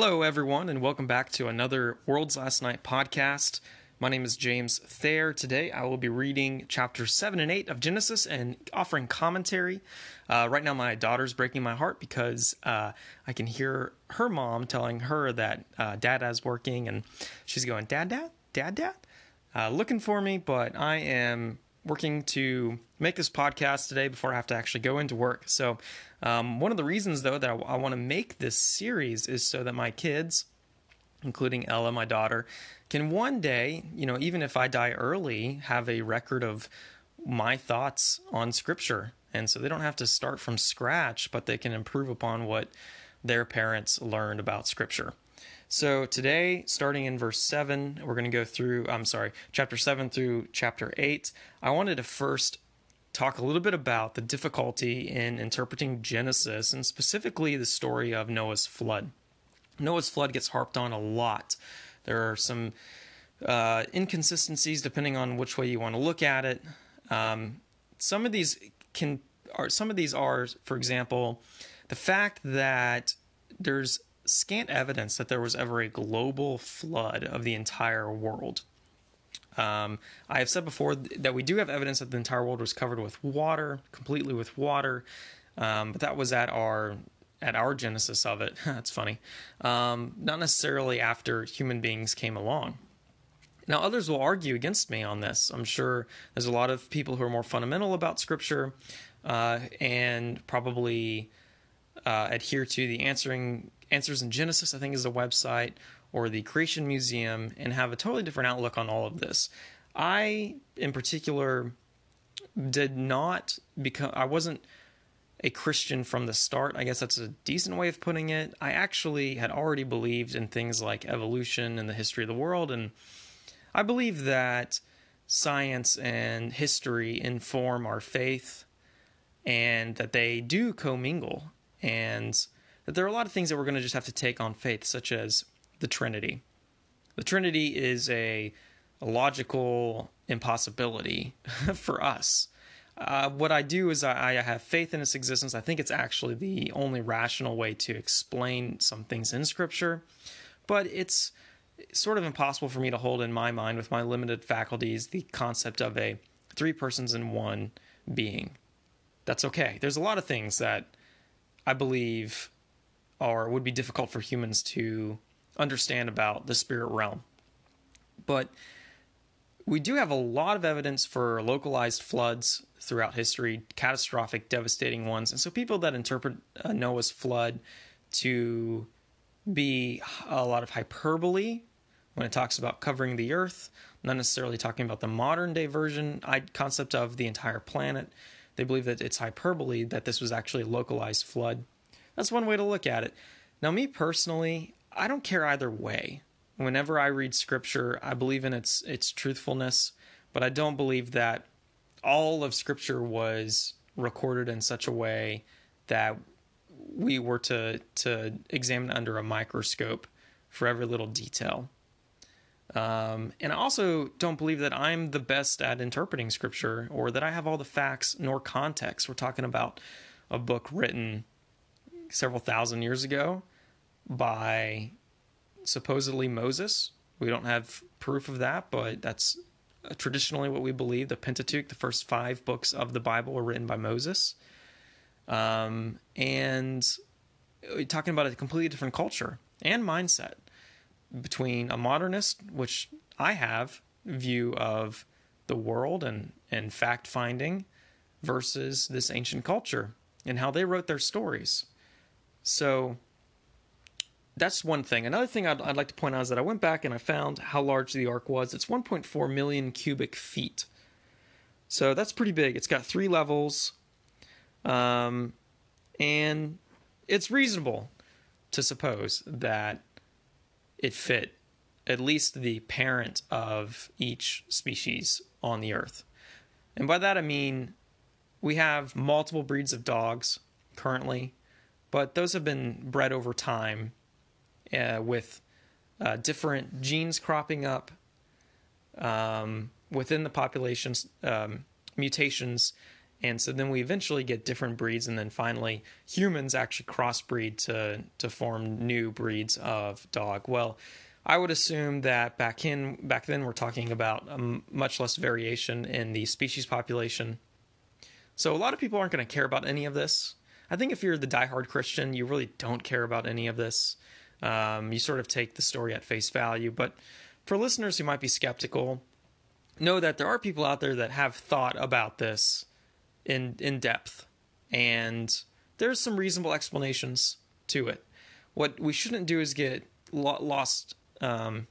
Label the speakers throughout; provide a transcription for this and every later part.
Speaker 1: Hello, everyone, and welcome back to another World's Last Night podcast. My name is James Thayer. Today I will be reading chapters 7 and 8 of Genesis and offering commentary. Uh, right now, my daughter's breaking my heart because uh, I can hear her mom telling her that uh, Dada's working, and she's going, Dad, Dad, Dad, Dad, uh, looking for me, but I am working to make this podcast today before I have to actually go into work. So, um, one of the reasons, though, that I, I want to make this series is so that my kids, including Ella, my daughter, can one day, you know, even if I die early, have a record of my thoughts on Scripture. And so they don't have to start from scratch, but they can improve upon what their parents learned about Scripture. So today, starting in verse 7, we're going to go through, I'm sorry, chapter 7 through chapter 8. I wanted to first talk a little bit about the difficulty in interpreting Genesis and specifically the story of Noah's flood. Noah's flood gets harped on a lot. There are some uh, inconsistencies depending on which way you want to look at it. Um, some of these can are some of these are, for example, the fact that there's scant evidence that there was ever a global flood of the entire world. Um, I have said before that we do have evidence that the entire world was covered with water, completely with water, um, but that was at our at our genesis of it. That's funny. Um, not necessarily after human beings came along. Now, others will argue against me on this. I'm sure there's a lot of people who are more fundamental about Scripture uh, and probably uh, adhere to the answering Answers in Genesis, I think, is a website, or the Creation Museum, and have a totally different outlook on all of this. I, in particular, did not become, I wasn't a Christian from the start. I guess that's a decent way of putting it. I actually had already believed in things like evolution and the history of the world, and I believe that science and history inform our faith and that they do commingle. And that there are a lot of things that we're going to just have to take on faith, such as the Trinity. The Trinity is a, a logical impossibility for us. Uh, what I do is I, I, have faith in its existence. I think it's actually the only rational way to explain some things in Scripture, but it's sort of impossible for me to hold in my mind with my limited faculties the concept of a three persons in one being. That's okay. There's a lot of things that I believe or would be difficult for humans to understand about the spirit realm. But we do have a lot of evidence for localized floods throughout history, catastrophic, devastating ones. And so people that interpret uh, Noah's flood to be a lot of hyperbole when it talks about covering the earth, not necessarily talking about the modern day version concept of the entire planet. They believe that it's hyperbole, that this was actually a localized flood. That's one way to look at it. Now, me personally, I don't care either way. Whenever I read scripture, I believe in its its truthfulness, but I don't believe that all of scripture was recorded in such a way that we were to to examine under a microscope for every little detail. Um, and I also don't believe that I'm the best at interpreting scripture or that I have all the facts nor context. We're talking about a book written several thousand years ago by supposedly Moses. We don't have proof of that, but that's traditionally what we believe. The Pentateuch, the first five books of the Bible, were written by Moses. Um, and talking about a completely different culture and mindset between a modernist, which I have, view of the world and, and fact finding versus this ancient culture and how they wrote their stories. So that's one thing. Another thing I'd, I'd, like to point out is that I went back and I found how large the ark was. It's 1.4 million cubic feet. So that's pretty big. It's got three levels. Um, and it's reasonable to suppose that it fit at least the parent of each species on the earth. And by that I mean we have multiple breeds of dogs currently but those have been bred over time uh, with uh, different genes cropping up um, within the population's um, mutations And so then we eventually get different breeds, and then finally humans actually crossbreed to to form new breeds of dog. Well, I would assume that back in back then we're talking about um, much less variation in the species population. So a lot of people aren't going to care about any of this. I think if you're the diehard Christian, you really don't care about any of this. Um, you sort of take the story at face value. But for listeners who might be skeptical, know that there are people out there that have thought about this in in depth, and there's some reasonable explanations to it. What we shouldn't do is get lo- lost, um,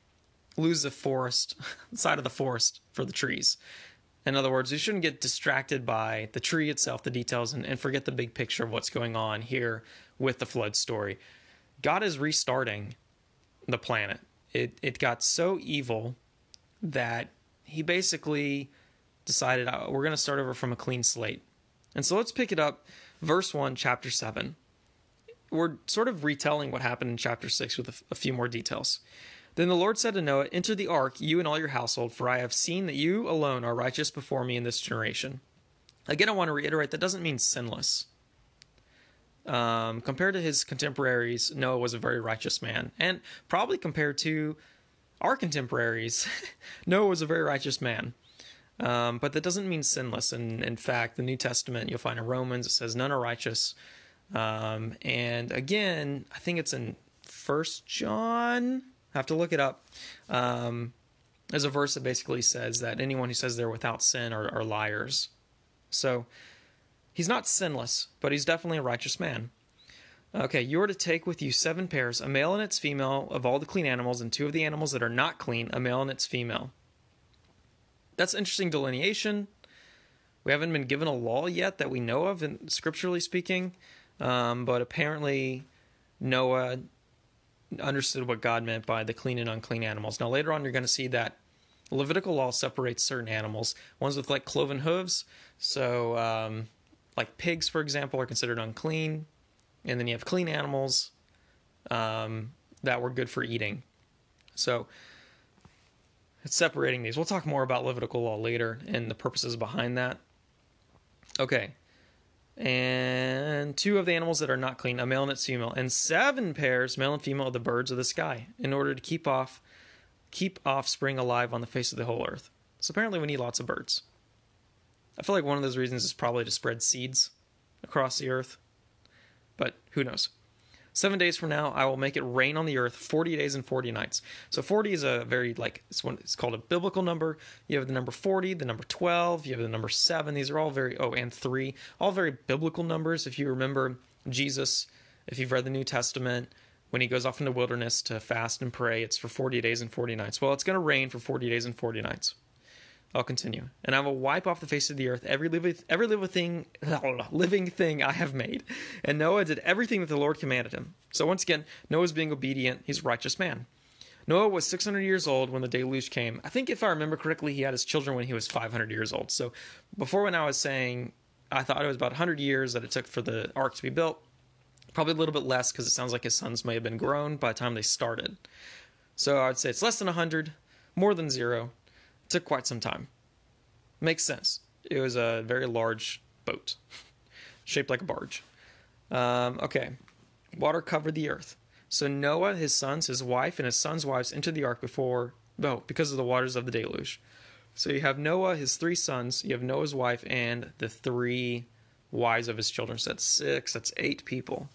Speaker 1: lose the forest side of the forest for the trees. In other words, we shouldn't get distracted by the tree itself, the details, and, and forget the big picture of what's going on here with the flood story. God is restarting the planet. It it got so evil that he basically decided uh, we're going to start over from a clean slate. And so let's pick it up, verse 1, chapter 7. We're sort of retelling what happened in chapter 6 with a, few more details. Then the Lord said to Noah, Enter the ark, you and all your household, for I have seen that you alone are righteous before me in this generation. Again, I want to reiterate that doesn't mean sinless. Um, compared to his contemporaries, Noah was a very righteous man. And probably compared to our contemporaries, Noah was a very righteous man. Um, but that doesn't mean sinless. And in fact, the New Testament, you'll find in Romans, it says none are righteous. Um, and again, I think it's in First John. I have to look it up. Um, there's a verse that basically says that anyone who says they're without sin are, are liars. So he's not sinless, but he's definitely a righteous man. Okay, you are to take with you seven pairs, a male and its female of all the clean animals, and two of the animals that are not clean, a male and its female. That's interesting delineation. We haven't been given a law yet that we know of, in, scripturally speaking, um, but apparently Noah understood what God meant by the clean and unclean animals. Now, later on, you're going to see that Levitical law separates certain animals, ones with like cloven hooves. So, um, like pigs, for example, are considered unclean and then you have clean animals um, that were good for eating. So separating these. We'll talk more about Levitical law later and the purposes behind that. Okay. And two of the animals that are not clean, a male and its female, and seven pairs, male and female, of the birds of the sky, in order to keep off keep offspring alive on the face of the whole earth. So apparently we need lots of birds. I feel like one of those reasons is probably to spread seeds across the earth but who knows? Seven days from now, I will make it rain on the earth 40 days and 40 nights. So 40 is a very, like, it's, one, it's called a biblical number. You have the number 40, the number 12, you have the number 7. These are all very, oh, and 3, all very biblical numbers. If you remember Jesus, if you've read the New Testament, when he goes off in the wilderness to fast and pray, it's for 40 days and 40 nights. Well, it's going to rain for 40 days and 40 nights. I'll continue. And I will wipe off the face of the earth every living, every living thing, living thing I have made. And Noah did everything that the Lord commanded him. So once again, Noah's being obedient. He's a righteous man. Noah was 600 years old when the deluge came. I think if I remember correctly, he had his children when he was 500 years old. So before when I was saying I thought it was about 100 years that it took for the ark to be built, probably a little bit less because it sounds like his sons may have been grown by the time they started. So I'd say it's less than 100, more than zero took quite some time. Makes sense. It was a very large boat, shaped like a barge. Um, okay, water covered the earth. So Noah, his sons, his wife, and his sons' wives entered the ark before, oh, because of the waters of the deluge. So you have Noah, his three sons, you have Noah's wife, and the three wives of his children. So that's six, that's eight people.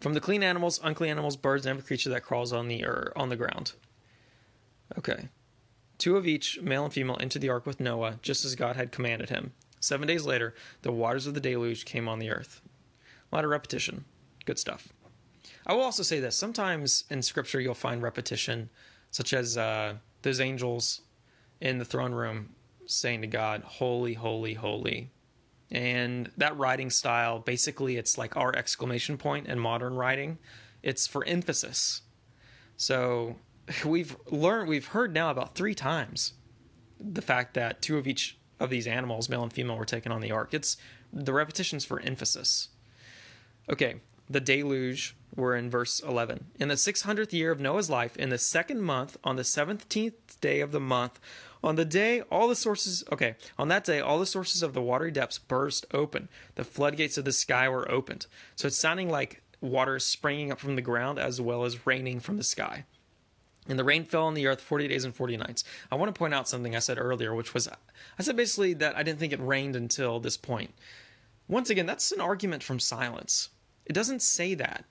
Speaker 1: From the clean animals, unclean animals, birds, and every creature that crawls on the earth, on the ground. Okay. Two of each, male and female, into the ark with Noah, just as God had commanded him. Seven days later, the waters of the deluge came on the earth. A lot of repetition. Good stuff. I will also say this sometimes in scripture you'll find repetition, such as uh, those angels in the throne room saying to God, Holy, holy, holy. And that writing style, basically, it's like our exclamation point in modern writing. It's for emphasis. So we've learned we've heard now about three times the fact that two of each of these animals, male and female, were taken on the ark. It's the repetitions for emphasis. Okay, the deluge, we're in verse 11. In the 600th year of Noah's life, in the second month, on the 17th day of the month, on the day all the sources, okay, on that day, all the sources of the watery depths burst open. The floodgates of the sky were opened. So it's sounding like water is springing up from the ground as well as raining from the sky. And the rain fell on the earth 40 days and 40 nights. I want to point out something I said earlier, which was I said basically that I didn't think it rained until this point. Once again, that's an argument from silence. It doesn't say that.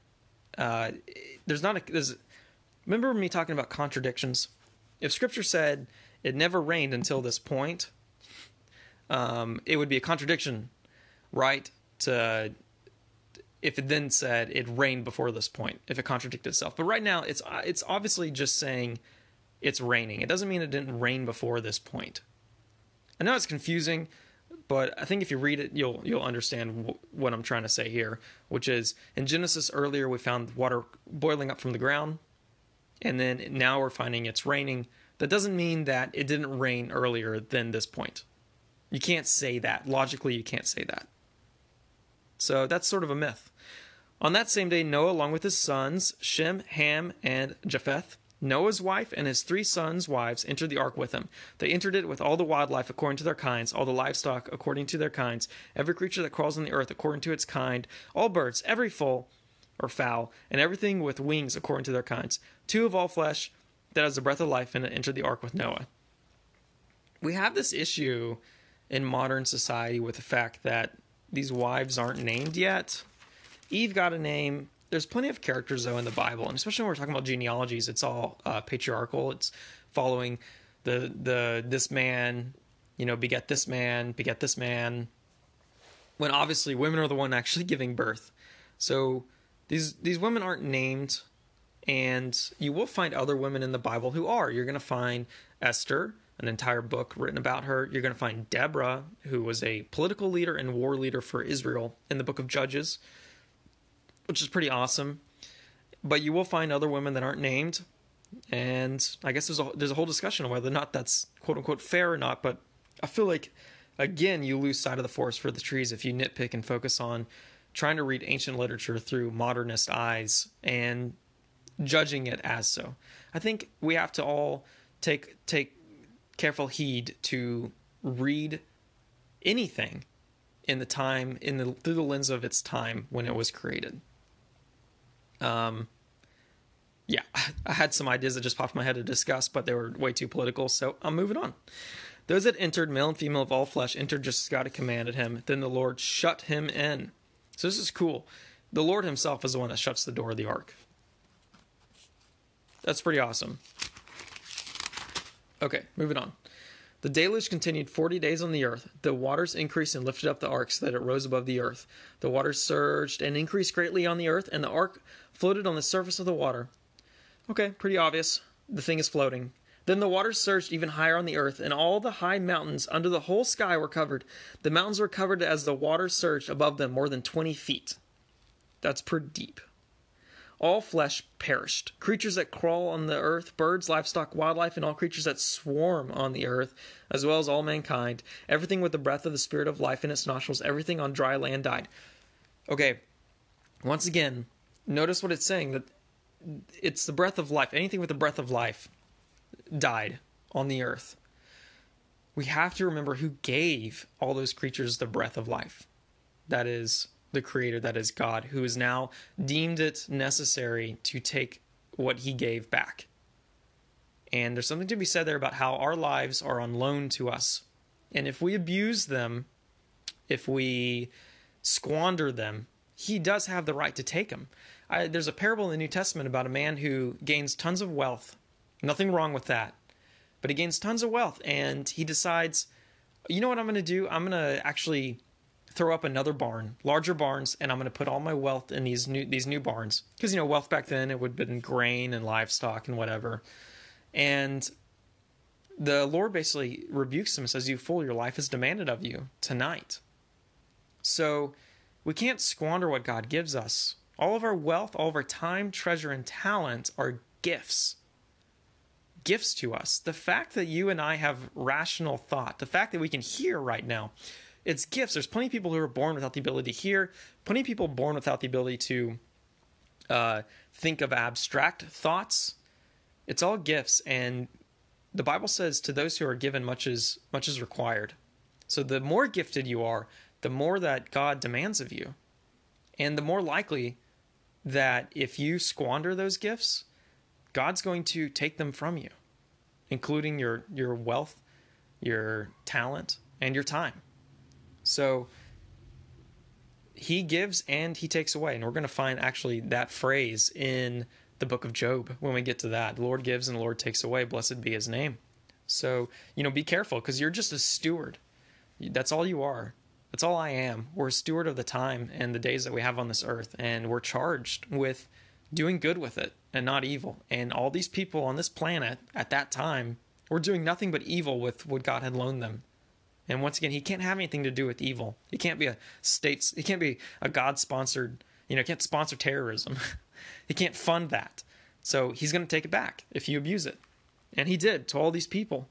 Speaker 1: Uh, there's not a. There's, remember me talking about contradictions? If scripture said it never rained until this point, um, it would be a contradiction, right? To if it then said it rained before this point, if it contradicted itself. But right now, it's uh, it's obviously just saying it's raining. It doesn't mean it didn't rain before this point. I know it's confusing, but I think if you read it, you'll you'll understand w- what I'm trying to say here, which is in Genesis earlier we found water boiling up from the ground, and then now we're finding it's raining. That doesn't mean that it didn't rain earlier than this point. You can't say that logically. You can't say that. So that's sort of a myth. On that same day, Noah, along with his sons, Shem, Ham, and Japheth, Noah's wife and his three sons' wives entered the ark with him. They entered it with all the wildlife according to their kinds, all the livestock according to their kinds, every creature that crawls on the earth according to its kind, all birds, every fowl or fowl, and everything with wings according to their kinds. Two of all flesh that has the breath of life in it entered the ark with Noah. We have this issue in modern society with the fact that these wives aren't named yet. Eve got a name. There's plenty of characters though in the Bible, and especially when we're talking about genealogies, it's all uh, patriarchal. It's following the the this man, you know, beget this man, beget this man. When obviously women are the one actually giving birth, so these these women aren't named, and you will find other women in the Bible who are. You're going to find Esther, an entire book written about her. You're going to find Deborah, who was a political leader and war leader for Israel in the book of Judges, which is pretty awesome. But you will find other women that aren't named, and I guess there's a there's a whole discussion on whether or not that's quote unquote fair or not. But I feel like again you lose sight of the forest for the trees if you nitpick and focus on trying to read ancient literature through modernist eyes and judging it as so. I think we have to all take take careful heed to read anything in the time in the through the lens of its time when it was created. Um yeah, I had some ideas that just popped my head to discuss, but they were way too political, so I'm moving on. Those that entered, male and female of all flesh, entered just as God had commanded him. Then the Lord shut him in. So this is cool. The Lord himself is the one that shuts the door of the ark. That's pretty awesome. Okay, moving on. The deluge continued forty days on the earth. The waters increased and lifted up the ark so that it rose above the earth. The waters surged and increased greatly on the earth, and the ark floated on the surface of the water. Okay, pretty obvious. The thing is floating. Then the waters surged even higher on the earth, and all the high mountains under the whole sky were covered. The mountains were covered as the waters surged above them more than twenty feet. That's pretty deep. All flesh perished. Creatures that crawl on the earth, birds, livestock, wildlife, and all creatures that swarm on the earth, as well as all mankind. Everything with the breath of the Spirit of life in its nostrils, everything on dry land died. Okay, once again, notice what it's saying that it's the breath of life. Anything with the breath of life died on the earth. We have to remember who gave all those creatures the breath of life. That is the creator that is God, who has now deemed it necessary to take what he gave back. And there's something to be said there about how our lives are on loan to us. And if we abuse them, if we squander them, he does have the right to take them. I, there's a parable in the New Testament about a man who gains tons of wealth. Nothing wrong with that. But he gains tons of wealth and he decides, you know what I'm going to do? I'm going to actually throw up another barn, larger barns, and I'm going to put all my wealth in these new these new barns because you know wealth back then it would have been grain and livestock and whatever, and the Lord basically rebukes him and says, "You fool! Your life is demanded of you tonight." So we can't squander what God gives us. All of our wealth, all of our time, treasure, and talent are gifts. Gifts to us. The fact that you and I have rational thought, the fact that we can hear right now, it's gifts. There's plenty of people who are born without the ability to hear, plenty of people born without the ability to uh, think of abstract thoughts. It's all gifts, and the Bible says to those who are given much is much is required. So the more gifted you are, the more that God demands of you, and the more likely that if you squander those gifts, God's going to take them from you, including your your wealth, your talent, and your time. So he gives and he takes away. And we're going to find actually that phrase in the book of Job when we get to that. The Lord gives and the Lord takes away. Blessed be his name. So, you know, be careful because you're just a steward. That's all you are. That's all I am. We're a steward of the time and the days that we have on this earth. And we're charged with doing good with it and not evil. And all these people on this planet at that time were doing nothing but evil with what God had loaned them. And once again, he can't have anything to do with evil. He can't be a states. He can't be a God sponsored. You know, can't sponsor terrorism. he can't fund that. So he's going to take it back if you abuse it. And he did to all these people.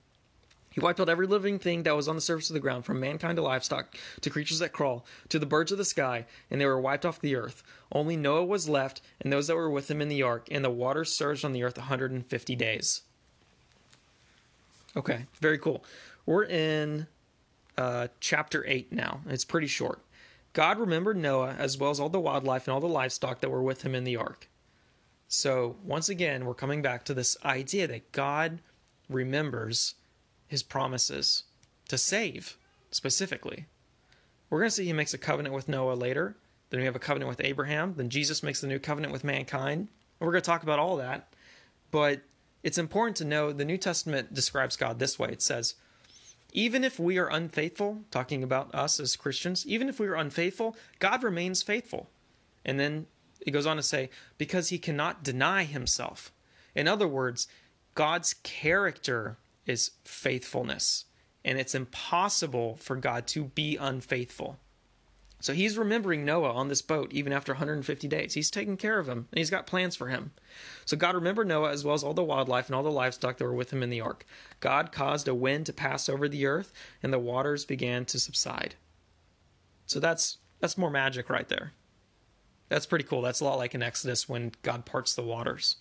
Speaker 1: He wiped out every living thing that was on the surface of the ground, from mankind to livestock, to creatures that crawl, to the birds of the sky, and they were wiped off the earth. Only Noah was left, and those that were with him in the ark, and the waters surged on the earth 150 days. Okay, very cool. We're in uh, chapter 8 now. It's pretty short. God remembered Noah as well as all the wildlife and all the livestock that were with him in the ark. So, once again, we're coming back to this idea that God remembers his promises to save specifically. We're going to see he makes a covenant with Noah later. Then we have a covenant with Abraham. Then Jesus makes the new covenant with mankind. And we're going to talk about all that. But it's important to know the New Testament describes God this way it says, even if we are unfaithful, talking about us as Christians, even if we are unfaithful, God remains faithful. And then it goes on to say, because he cannot deny himself. In other words, God's character is faithfulness, and it's impossible for God to be unfaithful. So he's remembering Noah on this boat even after 150 days. He's taking care of him, and he's got plans for him. So God remembered Noah as well as all the wildlife and all the livestock that were with him in the ark. God caused a wind to pass over the earth, and the waters began to subside. So that's that's more magic right there. That's pretty cool. That's a lot like in Exodus when God parts the waters.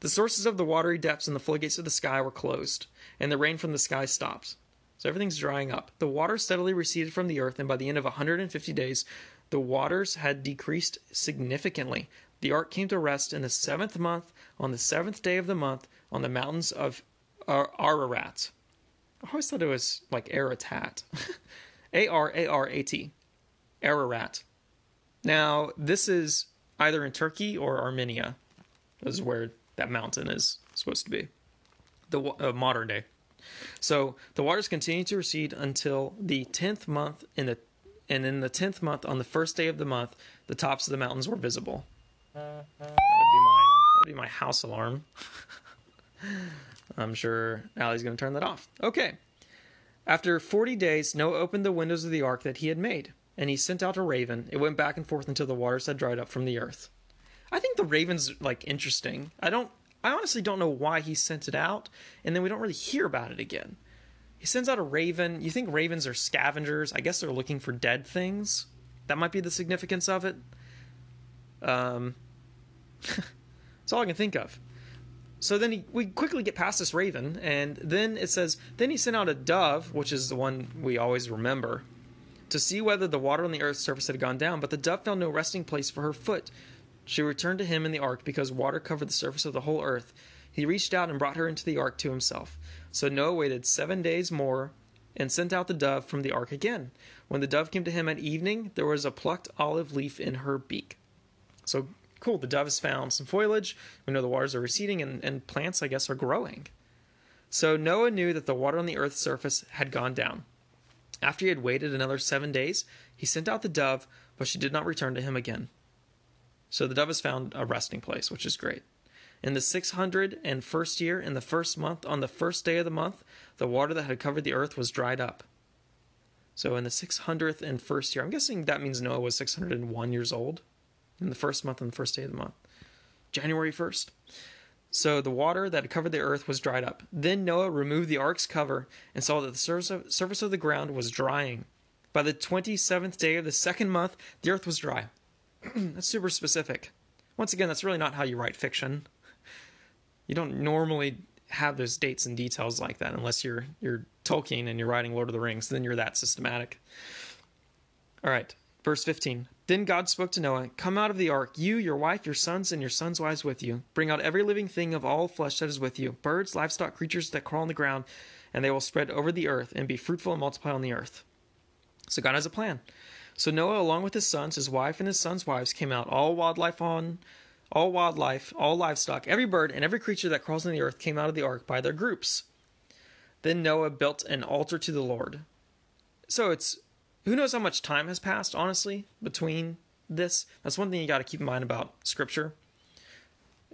Speaker 1: The sources of the watery depths and the floodgates of the sky were closed, and the rain from the sky stopped. So everything's drying up. The water steadily receded from the earth, and by the end of 150 days, the waters had decreased significantly. The ark came to rest in the seventh month, on the seventh day of the month, on the mountains of Ar- Ararat. I always thought it was like Ararat. A R A R A T. Ararat. Now, this is either in Turkey or Armenia. Is where that mountain is supposed to be. The uh, modern day. So the waters continued to recede until the tenth month in the and in the tenth month on the first day of the month, the tops of the mountains were visible. That would be my that would be my house alarm. I'm sure Allie's going to turn that off. Okay. After 40 days, Noah opened the windows of the ark that he had made, and he sent out a raven. It went back and forth until the waters had dried up from the earth. I think the raven's like interesting. I don't I honestly don't know why he sent it out, and then we don't really hear about it again. He sends out a raven. You think ravens are scavengers? I guess they're looking for dead things. That might be the significance of it. Um, that's all I can think of. So then he, we quickly get past this raven, and then it says, then he sent out a dove, which is the one we always remember, to see whether the water on the earth's surface had gone down. But the dove found no resting place for her foot. She returned to him in the ark because water covered the surface of the whole earth. He reached out and brought her into the ark to himself. So Noah waited seven days more and sent out the dove from the ark again. When the dove came to him at evening, there was a plucked olive leaf in her beak. So cool, the dove has found some foliage. We know the waters are receding and, and plants, I guess, are growing. So Noah knew that the water on the earth's surface had gone down. After he had waited another seven days, he sent out the dove, but she did not return to him again. So the dove has found a resting place, which is great. In the 601st year, in the first month, on the first day of the month, the water that had covered the earth was dried up. So in the 600th and first year, I'm guessing that means Noah was 601 years old in the first month on the first day of the month, January 1st. So the water that had covered the earth was dried up. Then Noah removed the ark's cover and saw that the surface of the ground was drying. By the 27th day of the second month, the earth was dry. That's super specific. Once again, that's really not how you write fiction. You don't normally have those dates and details like that unless you're you're Tolkien and you're writing Lord of the Rings. Then you're that systematic. All right, verse 15. Then God spoke to Noah, Come out of the ark, you, your wife, your sons, and your sons' wives with you. Bring out every living thing of all flesh that is with you birds, livestock, creatures that crawl on the ground, and they will spread over the earth and be fruitful and multiply on the earth. So God has a plan. So Noah, along with his sons, his wife, and his sons' wives, came out. All wildlife on, all wildlife, all livestock, every bird, and every creature that crawls on the earth came out of the ark by their groups. Then Noah built an altar to the Lord. So it's who knows how much time has passed, honestly, between this. That's one thing you got to keep in mind about Scripture.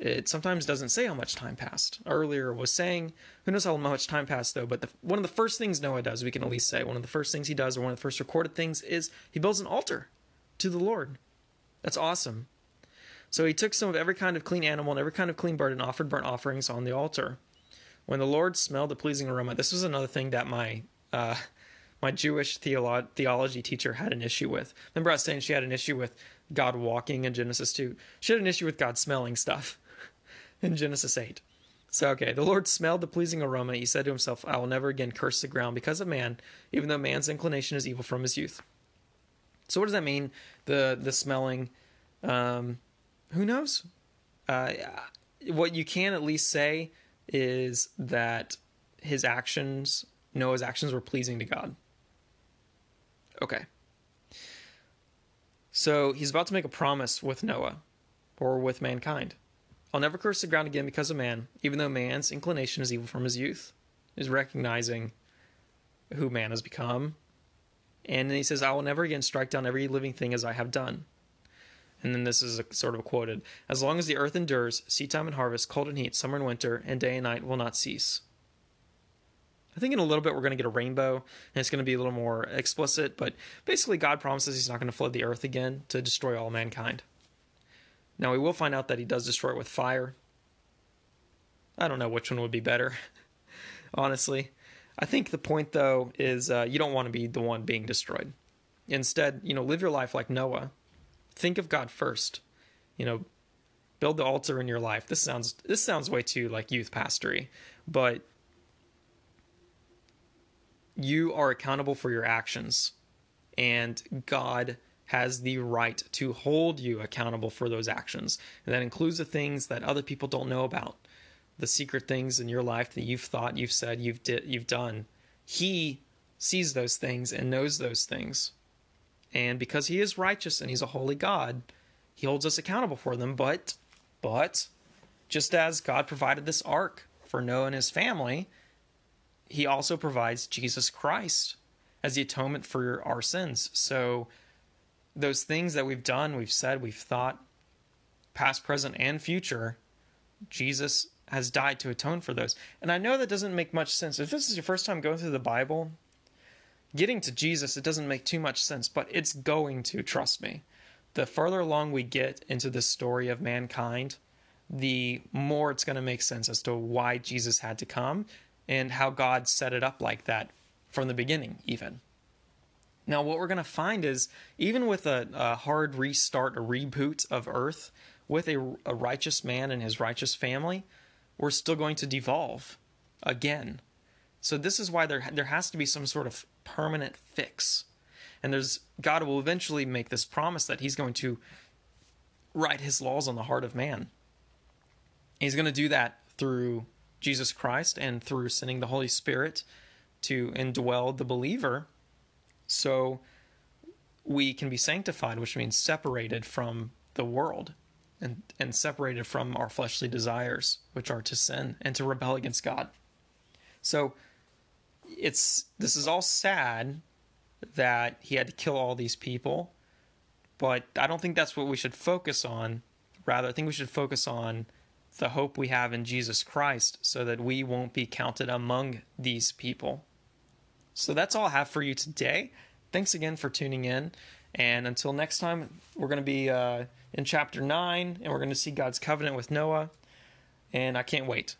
Speaker 1: It sometimes doesn't say how much time passed. Earlier was saying, who knows how much time passed though, but the, one of the first things Noah does, we can at least say, one of the first things he does, or one of the first recorded things, is he builds an altar to the Lord. That's awesome. So he took some of every kind of clean animal and every kind of clean bird and offered burnt offerings on the altar. When the Lord smelled the pleasing aroma, this was another thing that my uh, my Jewish theolo- theology teacher had an issue with. Remember, I was saying she had an issue with God walking in Genesis 2. She had an issue with God smelling stuff in Genesis 8. So, okay, the Lord smelled the pleasing aroma. He said to himself, I will never again curse the ground because of man, even though man's inclination is evil from his youth. So, what does that mean? The the smelling, um, who knows? Uh, what you can at least say is that his actions, Noah's actions, were pleasing to God. Okay. So he's about to make a promise with Noah or with mankind. I'll never curse the ground again because of man, even though man's inclination is evil from his youth. is recognizing who man has become. And then he says, I will never again strike down every living thing as I have done. And then this is a, sort of quoted As long as the earth endures, seedtime and harvest, cold and heat, summer and winter, and day and night will not cease. I think in a little bit we're going to get a rainbow, and it's going to be a little more explicit, but basically, God promises He's not going to flood the earth again to destroy all mankind. Now, we will find out that He does destroy it with fire. I don't know which one would be better, honestly. I think the point, though, is uh, you don't want to be the one being destroyed. Instead, you know, live your life like Noah. Think of God first. You know, build the altar in your life. This sounds this sounds way too like youth pastory, but you are accountable for your actions, and God has the right to hold you accountable for those actions. And that includes the things that other people don't know about, the secret things in your life that you've thought, you've said, you've did, you've done. He sees those things and knows those things. And because he is righteous and he's a holy God, he holds us accountable for them. But but just as God provided this ark for Noah and his family, he also provides Jesus Christ as the atonement for our sins. So those things that we've done, we've said, we've thought, past, present, and future, Jesus has died to atone for those. And I know that doesn't make much sense. If this is your first time going through the Bible, getting to Jesus, it doesn't make too much sense, but it's going to, trust me. The further along we get into the story of mankind, the more it's going to make sense as to why Jesus had to come and how God set it up like that from the beginning, even. Now, what we're going to find is even with a, a, hard restart, a reboot of Earth, with a, a righteous man and his righteous family, we're still going to devolve again. So this is why there there has to be some sort of permanent fix. And there's God will eventually make this promise that he's going to write his laws on the heart of man. He's going to do that through Jesus Christ and through sending the Holy Spirit to indwell the believer so we can be sanctified, which means separated from the world and, and separated from our fleshly desires, which are to sin and to rebel against God. So it's this is all sad that he had to kill all these people, but I don't think that's what we should focus on. Rather, I think we should focus on the hope we have in Jesus Christ so that we won't be counted among these people. So that's all I have for you today. Thanks again for tuning in. And until next time, we're going to be uh, in chapter 9 and we're going to see God's covenant with Noah. And I can't wait.